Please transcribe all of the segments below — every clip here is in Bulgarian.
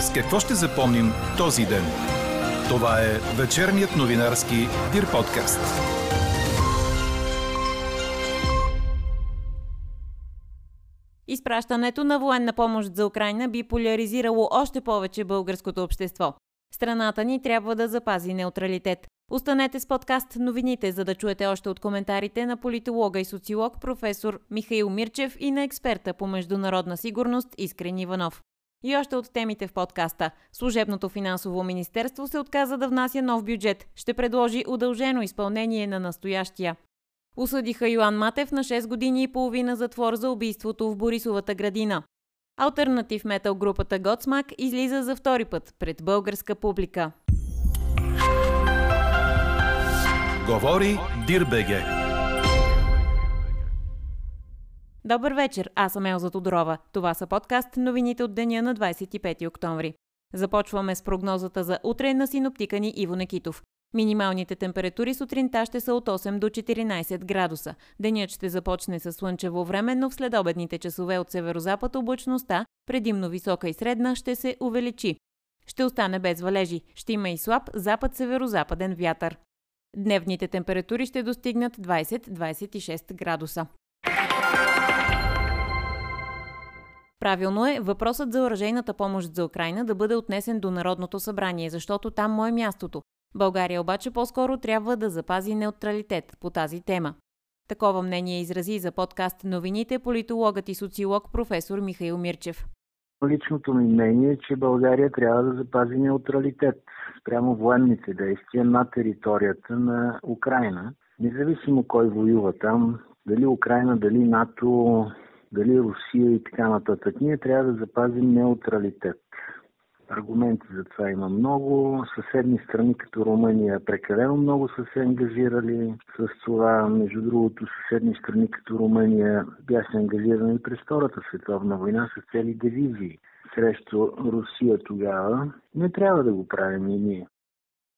С какво ще запомним този ден? Това е вечерният новинарски Дир подкаст. Изпращането на военна помощ за Украина би поляризирало още повече българското общество. Страната ни трябва да запази неутралитет. Останете с подкаст новините, за да чуете още от коментарите на политолога и социолог професор Михаил Мирчев и на експерта по международна сигурност Искрен Иванов. И още от темите в подкаста. Служебното финансово министерство се отказа да внася нов бюджет. Ще предложи удължено изпълнение на настоящия. Осъдиха Йоан Матев на 6 години и половина затвор за убийството в Борисовата градина. Алтернатив метал групата Готсмак излиза за втори път пред българска публика. Говори Дирбеге. Добър вечер, аз съм Елза Тодорова. Това са подкаст новините от деня на 25 октомври. Започваме с прогнозата за утре на синоптика ни Иво Некитов. Минималните температури сутринта ще са от 8 до 14 градуса. Денят ще започне с слънчево време, но в следобедните часове от северозапад облачността, предимно висока и средна, ще се увеличи. Ще остане без валежи. Ще има и слаб запад-северозападен вятър. Дневните температури ще достигнат 20-26 градуса. Правилно е въпросът за оръжейната помощ за Украина да бъде отнесен до Народното събрание, защото там му е мястото. България обаче по-скоро трябва да запази неутралитет по тази тема. Такова мнение изрази за подкаст новините политологът и социолог професор Михаил Мирчев. Личното ми мнение е, че България трябва да запази неутралитет спрямо военните действия на територията на Украина. Независимо кой воюва там, дали Украина, дали НАТО, дали Русия и така нататък, ние трябва да запазим неутралитет. Аргументи за това има много. Съседни страни като Румъния прекалено много са се ангажирали с това. Между другото, съседни страни като Румъния бяха ангажирани през Втората световна война с цели дивизии срещу Русия тогава. Не трябва да го правим и ние.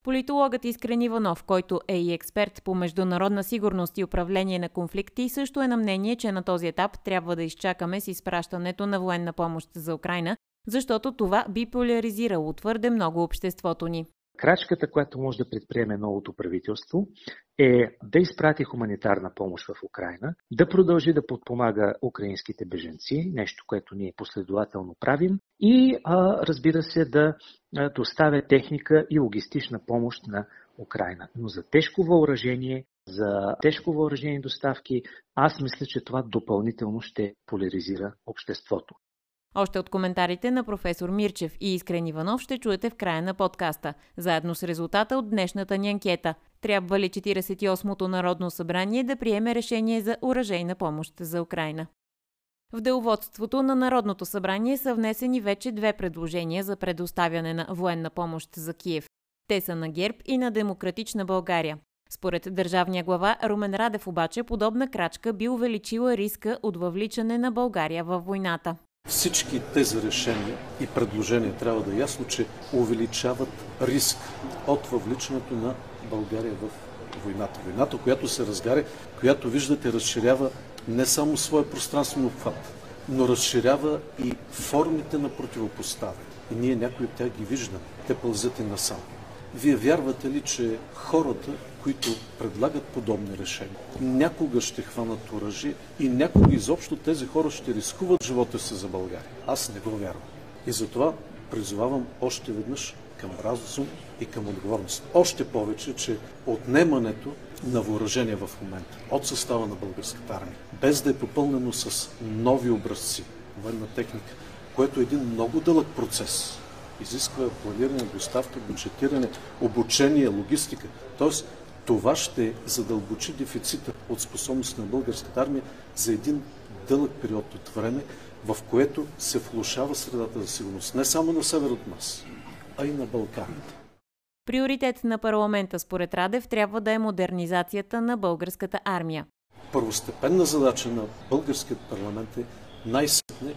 Политологът Искрен Иванов, който е и експерт по международна сигурност и управление на конфликти, също е на мнение, че на този етап трябва да изчакаме с изпращането на военна помощ за Украина, защото това би поляризирало твърде много обществото ни. Крачката, която може да предприеме новото правителство, е да изпрати хуманитарна помощ в Украина, да продължи да подпомага украинските беженци, нещо, което ние последователно правим, и разбира се да доставя техника и логистична помощ на Украина. Но за тежко въоръжение, за тежко въоръжение доставки, аз мисля, че това допълнително ще поляризира обществото. Още от коментарите на професор Мирчев и Искрен Иванов ще чуете в края на подкаста, заедно с резултата от днешната ни анкета. Трябва ли 48-то Народно събрание да приеме решение за уражейна помощ за Украина? В деловодството на Народното събрание са внесени вече две предложения за предоставяне на военна помощ за Киев. Те са на ГЕРБ и на Демократична България. Според държавния глава Румен Радев обаче подобна крачка би увеличила риска от въвличане на България във войната. Всички тези решения и предложения трябва да е ясно, че увеличават риск от въвличането на България в войната. Войната, която се разгаря, която виждате, разширява не само своя пространствен обхват, но разширява и формите на противопоставяне. И ние някои от тях ги виждаме. Те пълзят и насам. Вие вярвате ли, че хората, които предлагат подобни решения, някога ще хванат оръжие и някога изобщо тези хора ще рискуват живота си за България? Аз не го вярвам. И затова призовавам още веднъж към разум и към отговорност. Още повече, че отнемането на въоръжение в момента от състава на българската армия, без да е попълнено с нови образци, военна техника, което е един много дълъг процес, изисква планиране, доставка, бюджетиране, обучение, логистика. Тоест, това ще задълбочи дефицита от способност на българската армия за един дълъг период от време, в което се влушава средата за сигурност не само на север от нас, а и на Балканите. Приоритет на парламента според Радев трябва да е модернизацията на българската армия. Първостепенна задача на българският парламент е най-сетне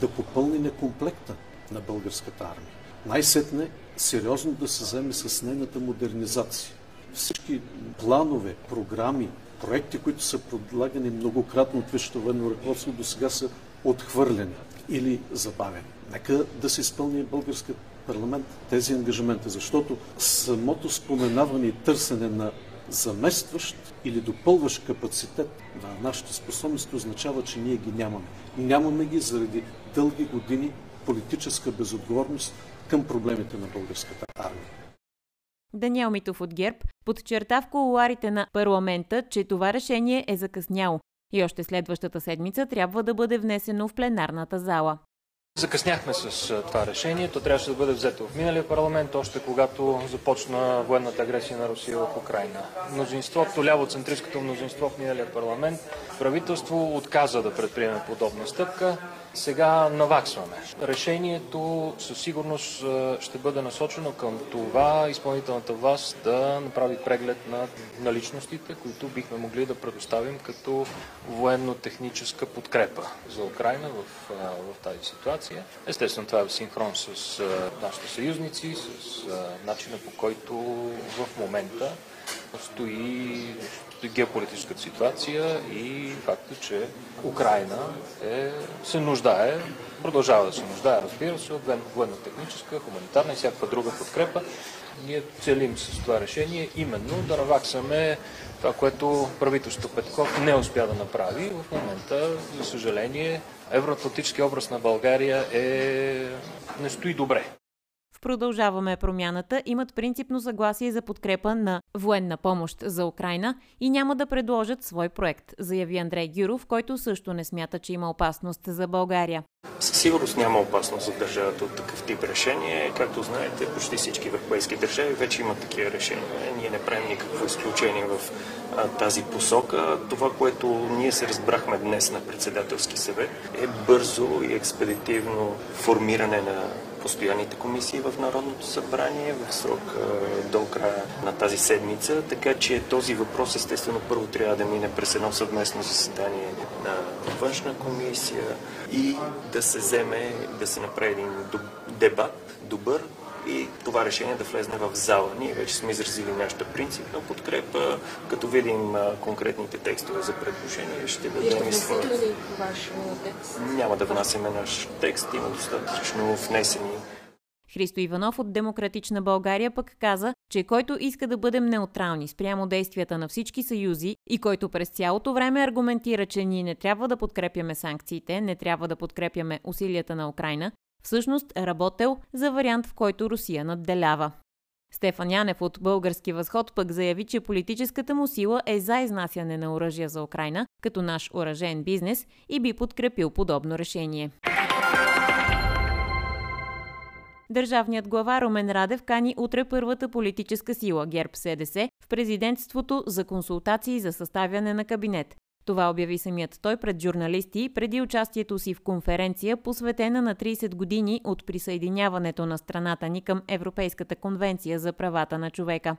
да попълни некомплекта на българската армия. Най-сетне сериозно да се вземе с нейната модернизация. Всички планове, програми, проекти, които са предлагани многократно от Висшето военно ръководство, до сега са отхвърляни или забавени. Нека да се изпълни българският парламент тези ангажименти, защото самото споменаване и търсене на заместващ или допълващ капацитет на нашите способности означава, че ние ги нямаме. Нямаме ги заради дълги години политическа безотговорност към проблемите на българската армия. Даниел Митов от ГЕРБ подчерта в колуарите на парламента, че това решение е закъсняло и още следващата седмица трябва да бъде внесено в пленарната зала. Закъсняхме с това решение. То трябваше да бъде взето в миналия парламент, още когато започна военната агресия на Русия в Украина. Мнозинството, лявоцентристското мнозинство в миналия парламент, правителство отказа да предприеме подобна стъпка. Сега наваксваме. Решението със сигурност ще бъде насочено към това изпълнителната власт да направи преглед на наличностите, които бихме могли да предоставим като военно-техническа подкрепа за Украина в, в тази ситуация. Естествено, това е в синхрон с нашите съюзници, с начина по който в момента стои геополитическата ситуация и факта, че Украина е, се нуждае, продължава да се нуждае, разбира се, от военно-техническа, хуманитарна и всякаква друга подкрепа. Ние целим с това решение именно да наваксаме това, което правителството Петков не успя да направи. В момента, за съжаление, евроатлантически образ на България е... не стои добре. Продължаваме промяната имат принципно съгласие за подкрепа на военна помощ за Украина и няма да предложат свой проект, заяви Андрей Гюров, който също не смята, че има опасност за България. Със сигурност няма опасност за държавата от такъв тип решение. Както знаете, почти всички европейски държави вече имат такива решения. Ние не правим никакво изключение в тази посока. Това, което ние се разбрахме днес на председателски съвет е бързо и експедитивно формиране на постоянните комисии в Народното събрание в срок до края на тази седмица, така че този въпрос естествено първо трябва да мине през едно съвместно заседание на външна комисия и да се вземе, да се направи един дебат, добър, и това решение да влезне в зала. Ние вече сме изразили нашата принципна подкрепа. Като видим конкретните текстове за предложение, ще дадем и своя. Няма да внасяме наш текст, има достатъчно внесени Христо Иванов от Демократична България пък каза, че който иска да бъдем неутрални спрямо действията на всички съюзи и който през цялото време аргументира, че ние не трябва да подкрепяме санкциите, не трябва да подкрепяме усилията на Украина, всъщност е работел за вариант, в който Русия надделява. Стефан Янев от Български възход пък заяви, че политическата му сила е за изнасяне на оръжия за Украина, като наш оръжен бизнес и би подкрепил подобно решение. Държавният глава Румен Радев кани утре първата политическа сила ГЕРБ СДС в президентството за консултации за съставяне на кабинет. Това обяви самият той пред журналисти преди участието си в конференция, посветена на 30 години от присъединяването на страната ни към Европейската конвенция за правата на човека.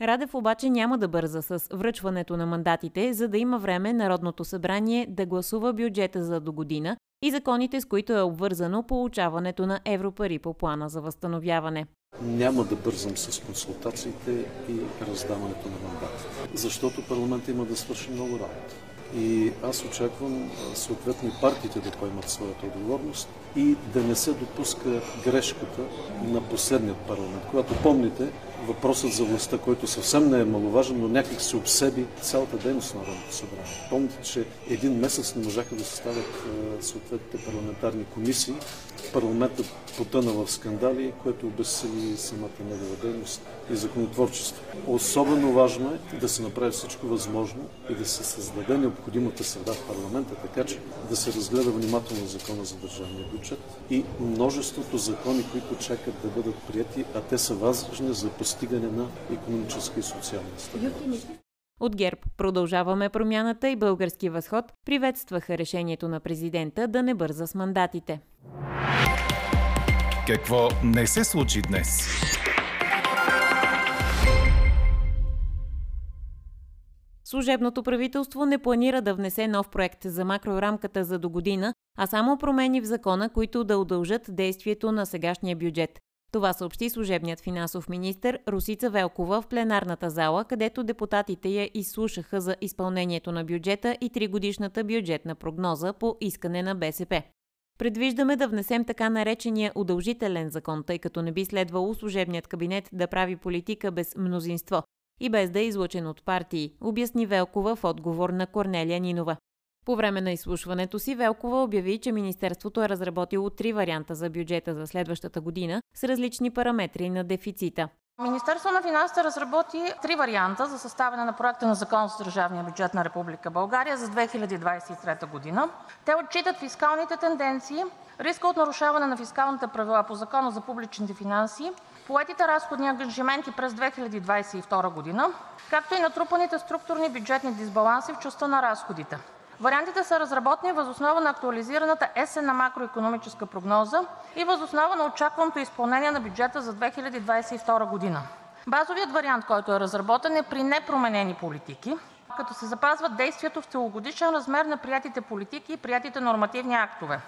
Радев обаче няма да бърза с връчването на мандатите, за да има време Народното събрание да гласува бюджета за до година и законите, с които е обвързано получаването на европари по плана за възстановяване. Няма да бързам с консултациите и раздаването на мандати, защото парламентът има да свърши много работа. И аз очаквам съответно партиите да поемат своята отговорност и да не се допуска грешката на последният парламент. Когато помните, въпросът за властта, който съвсем не е маловажен, но някак се обсеби цялата дейност на Народното събрание. Помните, че един месец не можаха да съставят съответните парламентарни комисии. Парламентът потъна в скандали, което обесили самата негова дейност и законотворчество. Особено важно е да се направи всичко възможно и да се създаде необходимата среда в парламента, така че да се разгледа внимателно закона за държавния бюджет и множеството закони, които чакат да бъдат прияти, а те са важни за постигане на економическа и социална стабилност. От ГЕРБ продължаваме промяната и български възход приветстваха решението на президента да не бърза с мандатите. Какво не се случи днес? Служебното правителство не планира да внесе нов проект за макрорамката за до година, а само промени в закона, които да удължат действието на сегашния бюджет. Това съобщи служебният финансов министр Русица Велкова в пленарната зала, където депутатите я изслушаха за изпълнението на бюджета и тригодишната бюджетна прогноза по искане на БСП. Предвиждаме да внесем така наречения удължителен закон, тъй като не би следвало служебният кабинет да прави политика без мнозинство и без да е излучен от партии, обясни Велкова в отговор на Корнелия Нинова. По време на изслушването си Велкова обяви, че Министерството е разработило три варианта за бюджета за следващата година с различни параметри на дефицита. Министерство на финансите разработи три варианта за съставяне на проекта на закон за държавния бюджет на Република България за 2023 година. Те отчитат фискалните тенденции, риска от нарушаване на фискалните правила по Закона за публичните финанси, поетите разходни ангажименти през 2022 година, както и натрупаните структурни бюджетни дисбаланси в частта на разходите. Вариантите са разработени въз основа на актуализираната есенна макроекономическа прогноза и въз основа на очакваното изпълнение на бюджета за 2022 година. Базовият вариант, който е разработен, е при непроменени политики, като се запазва действието в целогодишен размер на приятите политики и приятите нормативни актове.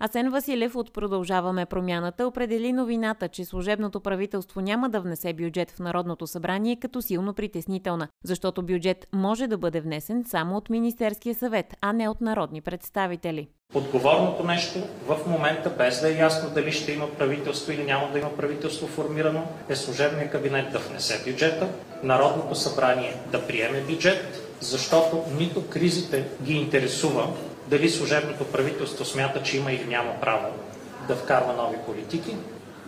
Асен Василев от Продължаваме промяната определи новината, че служебното правителство няма да внесе бюджет в Народното събрание като силно притеснителна, защото бюджет може да бъде внесен само от Министерския съвет, а не от народни представители. Отговорното нещо в момента, без да е ясно дали ще има правителство или няма да има правителство формирано, е служебният кабинет да внесе бюджета, Народното събрание да приеме бюджет, защото нито кризите ги интересува, дали служебното правителство смята, че има или няма право да вкарва нови политики,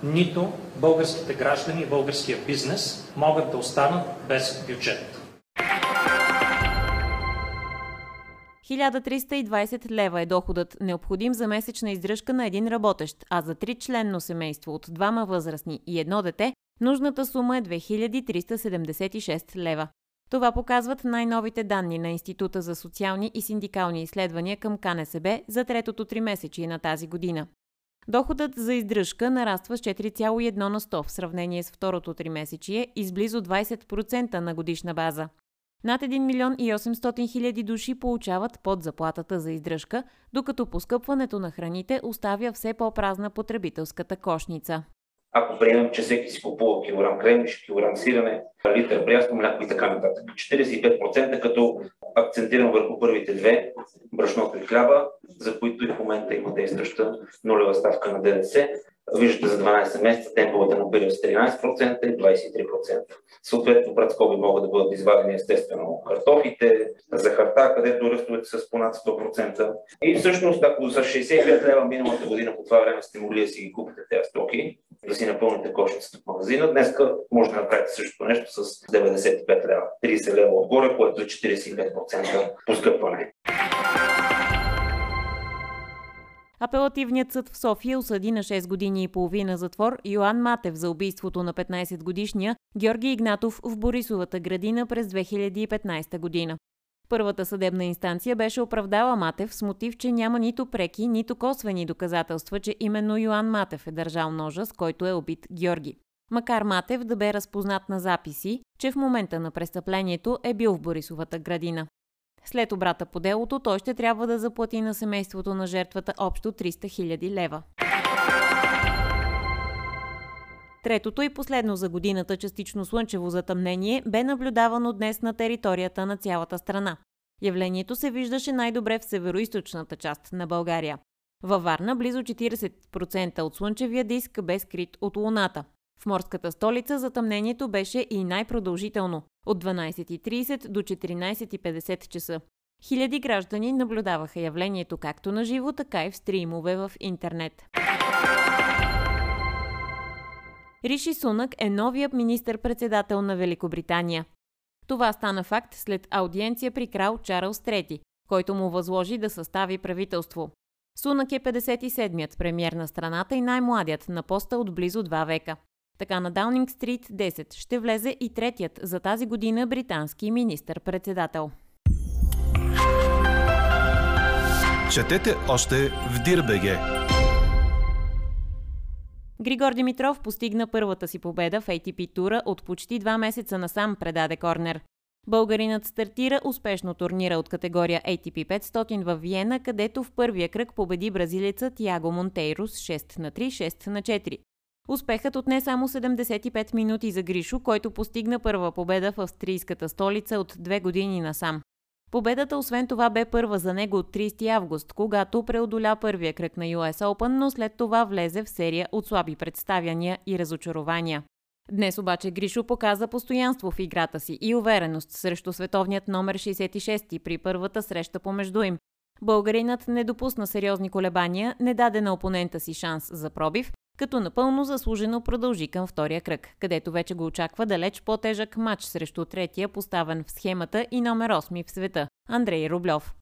нито българските граждани и българския бизнес могат да останат без бюджет. 1320 лева е доходът необходим за месечна издръжка на един работещ, а за три членно семейство от двама възрастни и едно дете нужната сума е 2376 лева. Това показват най-новите данни на Института за социални и синдикални изследвания към КНСБ за третото три месечи на тази година. Доходът за издръжка нараства с 4,1 на 100 в сравнение с второто три месечие и с близо 20% на годишна база. Над 1 милион и 800 хиляди души получават под заплатата за издръжка, докато поскъпването на храните оставя все по-празна потребителската кошница. Ако приемем, че всеки си купува килограм кремвиш, килограм сирене, литър прясно мляко и така нататък. 45% като акцентирам върху първите две, брашното и хляба, за които и в момента има действаща нулева ставка на ДДС. Виждате за 12 месеца темповете на период с 13% и 23%. Съответно, пред скоби могат да бъдат извадени естествено картофите, захарта, където ръстовете са с понад 100%. И всъщност, ако за 65 лева миналата година по това време сте могли да си ги купите тези стоки, да си напълните кошницата в магазина, днес може да направите същото нещо с 95 лева. 30 лева отгоре, което е 45% поскъпване. Апелативният съд в София осъди на 6 години и половина затвор Йоан Матев за убийството на 15-годишния Георги Игнатов в Борисовата градина през 2015 година. Първата съдебна инстанция беше оправдала Матев с мотив, че няма нито преки, нито косвени доказателства, че именно Йоан Матев е държал ножа, с който е убит Георги. Макар Матев да бе разпознат на записи, че в момента на престъплението е бил в Борисовата градина. След обрата по делото той ще трябва да заплати на семейството на жертвата общо 300 000 лева. Третото и последно за годината частично слънчево затъмнение бе наблюдавано днес на територията на цялата страна. Явлението се виждаше най-добре в североизточната част на България. Във Варна близо 40% от слънчевия диск бе скрит от Луната. В морската столица затъмнението беше и най-продължително от 12.30 до 14.50 часа. Хиляди граждани наблюдаваха явлението както на живо, така и в стримове в интернет. Риши Сунък е новият министър-председател на Великобритания. Това стана факт след аудиенция при крал Чарлз III, който му възложи да състави правителство. Сунък е 57-ят премьер на страната и най-младият на поста от близо два века. Така на Даунинг Стрит 10 ще влезе и третият за тази година британски министър-председател. Четете още в Дирбеге! Григор Димитров постигна първата си победа в ATP тура от почти два месеца насам предаде корнер. Българинът стартира успешно турнира от категория ATP 500 в Виена, където в първия кръг победи бразилецът Яго Монтейро с 6 на 3, 6 на 4. Успехът отне само 75 минути за Гришо, който постигна първа победа в австрийската столица от две години насам. Победата освен това бе първа за него от 30 август, когато преодоля първия кръг на US Open, но след това влезе в серия от слаби представяния и разочарования. Днес обаче Гришо показа постоянство в играта си и увереност срещу световният номер 66 при първата среща помежду им. Българинът не допусна сериозни колебания, не даде на опонента си шанс за пробив, като напълно заслужено продължи към втория кръг, където вече го очаква далеч по-тежък матч срещу третия, поставен в схемата и номер 8 в света – Андрей Рублев.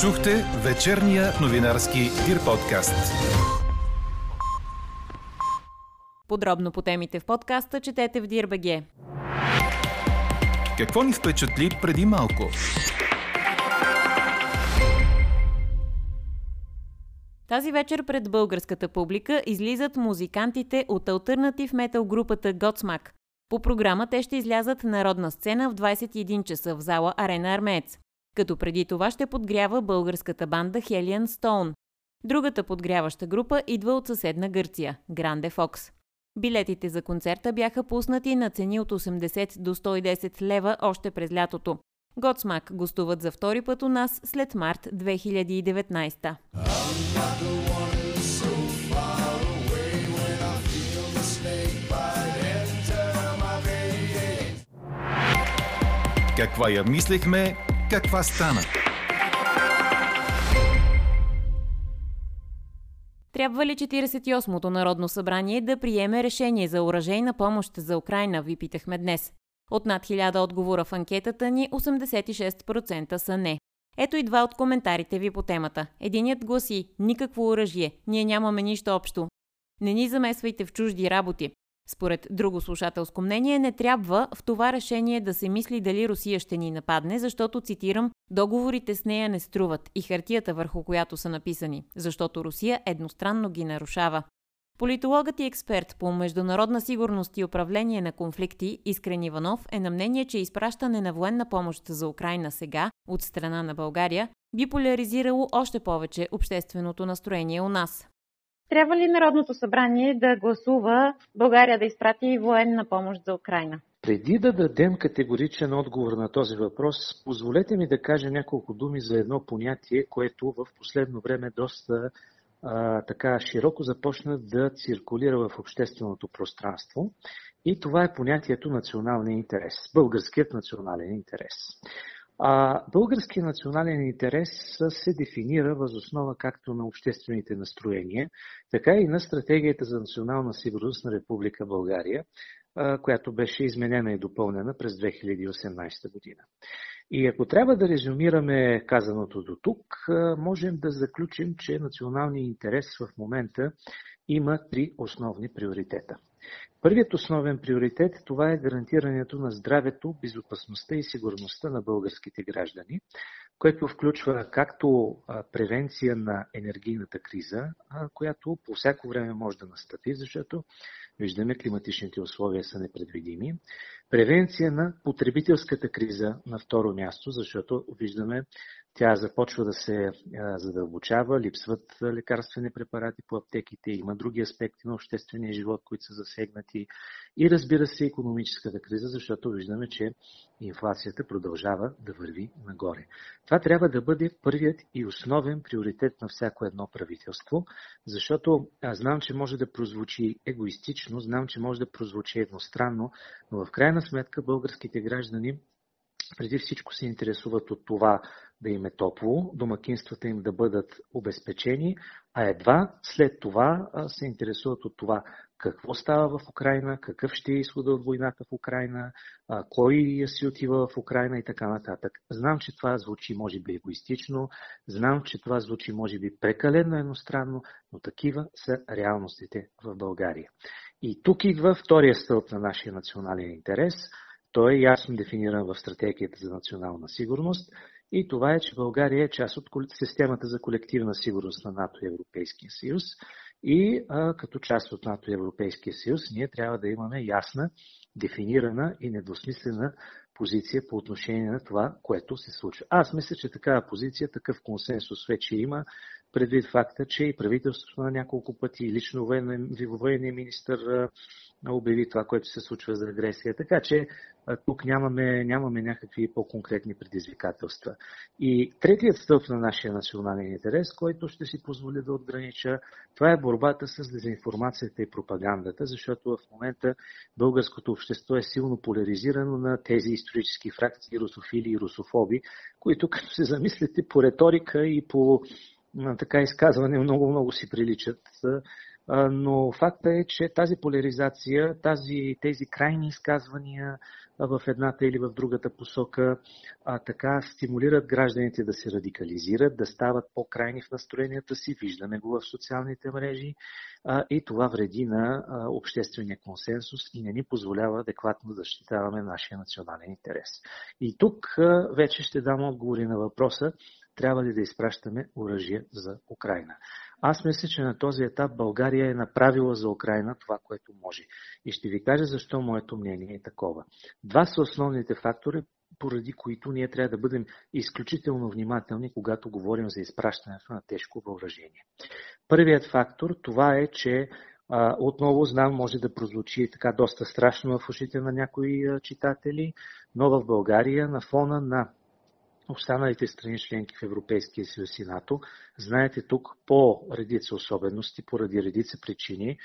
Чухте вечерния новинарски Дир подкаст. Подробно по темите в подкаста четете в Дирбеге. Какво ни впечатли преди малко? Тази вечер пред българската публика излизат музикантите от альтернатив метал групата Godsmack. По програма те ще излязат народна сцена в 21 часа в зала Арена Армеец. Като преди това ще подгрява българската банда Hellion Stone. Другата подгряваща група идва от съседна Гърция – Гранде Фокс. Билетите за концерта бяха пуснати на цени от 80 до 110 лева още през лятото. Готсмак гостуват за втори път у нас след март 2019. Каква я мислехме, каква стана? Трябва ли 48-то Народно събрание да приеме решение за оръжейна помощ за Украина, ви питахме днес. От над 1000 отговора в анкетата ни 86% са не. Ето и два от коментарите ви по темата. Единият гласи «Никакво оръжие, ние нямаме нищо общо». Не ни замесвайте в чужди работи. Според друго слушателско мнение, не трябва в това решение да се мисли дали Русия ще ни нападне, защото, цитирам, договорите с нея не струват и хартията върху която са написани, защото Русия едностранно ги нарушава. Политологът и експерт по международна сигурност и управление на конфликти Искрен Иванов е на мнение, че изпращане на военна помощ за Украина сега от страна на България би поляризирало още повече общественото настроение у нас. Трябва ли Народното събрание да гласува България да изпрати военна помощ за Украина? Преди да дадем категоричен отговор на този въпрос, позволете ми да кажа няколко думи за едно понятие, което в последно време доста а, така широко започна да циркулира в общественото пространство. И това е понятието националния интерес, българският национален интерес. А, българският национален интерес се дефинира възоснова както на обществените настроения, така и на стратегията за национална сигурност на Република България, а, която беше изменена и допълнена през 2018 година. И ако трябва да резюмираме казаното до тук, можем да заключим, че националният интерес в момента има три основни приоритета. Първият основен приоритет това е гарантирането на здравето, безопасността и сигурността на българските граждани, което включва както превенция на енергийната криза, която по всяко време може да настъпи, защото виждаме климатичните условия са непредвидими, превенция на потребителската криза на второ място, защото виждаме тя започва да се задълбочава, липсват лекарствени препарати по аптеките, има други аспекти на обществения живот, които са засегнати и разбира се економическата криза, защото виждаме, че инфлацията продължава да върви нагоре. Това трябва да бъде първият и основен приоритет на всяко едно правителство, защото аз знам, че може да прозвучи егоистично, знам, че може да прозвучи едностранно, но в крайна сметка българските граждани преди всичко се интересуват от това да им е топло, домакинствата им да бъдат обезпечени, а едва след това се интересуват от това какво става в Украина, какъв ще е изхода от войната в Украина, кой си отива в Украина и така нататък. Знам, че това звучи може би егоистично, знам, че това звучи може би прекалено едностранно, но такива са реалностите в България. И тук идва втория стълб на нашия национален интерес – той е ясно дефиниран в стратегията за национална сигурност и това е, че България е част от системата за колективна сигурност на НАТО и Европейския съюз и а, като част от НАТО и Европейския съюз ние трябва да имаме ясна, дефинирана и недвусмислена позиция по отношение на това, което се случва. Аз мисля, че такава позиция, такъв консенсус вече има предвид факта, че и правителството на няколко пъти, и лично военният министр обяви това, което се случва за агресия. Така че тук нямаме, нямаме някакви по-конкретни предизвикателства. И третият стълб на нашия национален интерес, който ще си позволя да отгранича, това е борбата с дезинформацията и пропагандата, защото в момента българското общество е силно поляризирано на тези исторически фракции, русофили и русофоби, които, като се замислите по риторика и по така изказване, много-много си приличат но факта е, че тази поляризация, тази, тези крайни изказвания в едната или в другата посока а, така стимулират гражданите да се радикализират, да стават по-крайни в настроенията си, виждаме го в социалните мрежи а, и това вреди на а, обществения консенсус и не ни позволява адекватно да защитаваме нашия национален интерес. И тук а, вече ще дам отговори на въпроса трябва ли да изпращаме оръжие за Украина. Аз мисля, че на този етап България е направила за Украина това, което може. И ще ви кажа защо моето мнение е такова. Два са основните фактори, поради които ние трябва да бъдем изключително внимателни, когато говорим за изпращането на тежко въоръжение. Първият фактор това е, че отново знам, може да прозвучи така доста страшно в ушите на някои читатели, но в България на фона на останалите страни членки в Европейския съюз и НАТО. Знаете тук по редица особености, поради редица причини,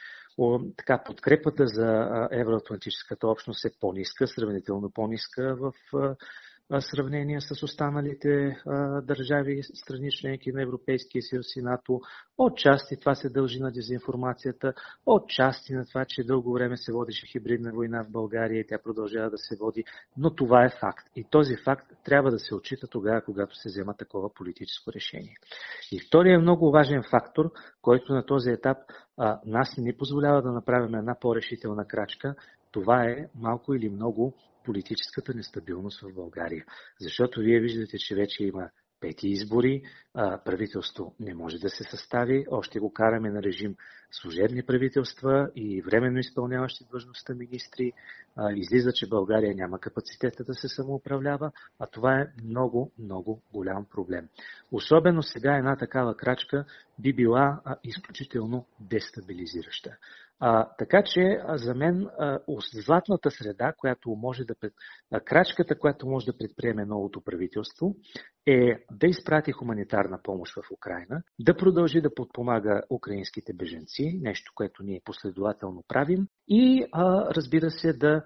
така, подкрепата за евроатлантическата общност е по-ниска, сравнително по-ниска в сравнение с останалите държави, страни членки на Европейския съюз и НАТО. Отчасти това се дължи на дезинформацията, отчасти на това, че дълго време се водеше хибридна война в България и тя продължава да се води, но това е факт. И този факт трябва да се отчита тогава, когато се взема такова политическо решение. И втория много важен фактор, който на този етап а, нас не позволява да направим една по-решителна крачка, това е малко или много политическата нестабилност в България. Защото вие виждате, че вече има пети избори, правителство не може да се състави, още го караме на режим служебни правителства и временно изпълняващи длъжността министри. Излиза, че България няма капацитета да се самоуправлява, а това е много, много голям проблем. Особено сега една такава крачка би била изключително дестабилизираща. А, така че а, за мен а, златната среда, която може да пред... а, крачката, която може да предприеме новото правителство, е да изпрати хуманитарна помощ в Украина, да продължи да подпомага украинските беженци, нещо, което ние последователно правим, и а, разбира се да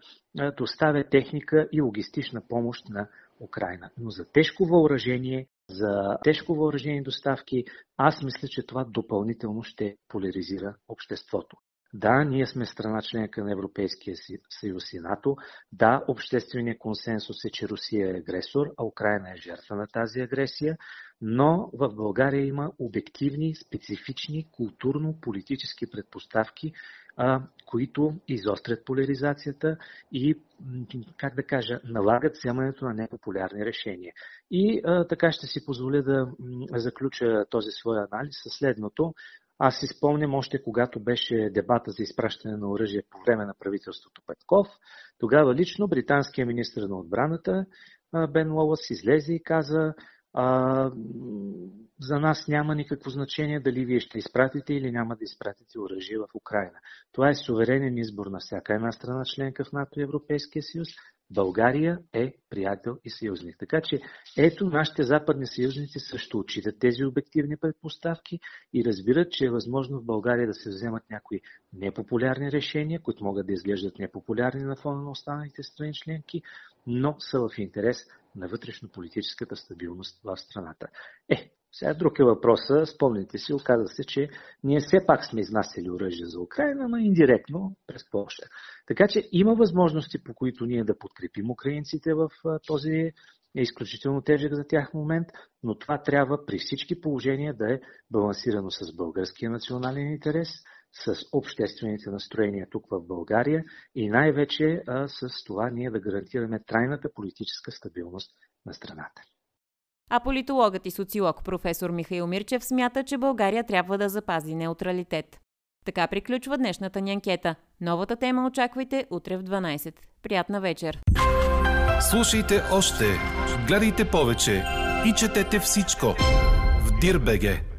доставя техника и логистична помощ на Украина. Но за тежко въоръжение, за тежко въоръжение доставки, аз мисля, че това допълнително ще поляризира обществото. Да, ние сме страна членка на Европейския съюз и НАТО. Да, общественият консенсус е, че Русия е агресор, а Украина е жертва на тази агресия, но в България има обективни, специфични културно-политически предпоставки, които изострят поляризацията и, как да кажа, налагат вземането на непопулярни решения. И а, така ще си позволя да заключа този свой анализ със следното. Аз си спомням още когато беше дебата за изпращане на оръжие по време на правителството Петков. Тогава лично британският министр на отбраната Бен Лоуас излезе и каза а, за нас няма никакво значение дали вие ще изпратите или няма да изпратите оръжие в Украина. Това е суверенен избор на всяка една страна членка в НАТО и Европейския съюз. България е приятел и съюзник. Така че ето нашите западни съюзници също отчитат тези обективни предпоставки и разбират, че е възможно в България да се вземат някои непопулярни решения, които могат да изглеждат непопулярни на фона на останалите страни членки, но са в интерес на вътрешно-политическата стабилност в страната. Е, сега друг е въпроса. Спомните си, оказа се, че ние все пак сме изнасяли оръжие за Украина, но индиректно през Польша. Така че има възможности, по които ние да подкрепим украинците в този изключително тежък за тях момент, но това трябва при всички положения да е балансирано с българския национален интерес, с обществените настроения тук в България и най-вече с това ние да гарантираме трайната политическа стабилност на страната. А политологът и социолог професор Михаил Мирчев смята, че България трябва да запази неутралитет. Така приключва днешната ни анкета. Новата тема очаквайте утре в 12. Приятна вечер! Слушайте още, гледайте повече и четете всичко в Дирбеге.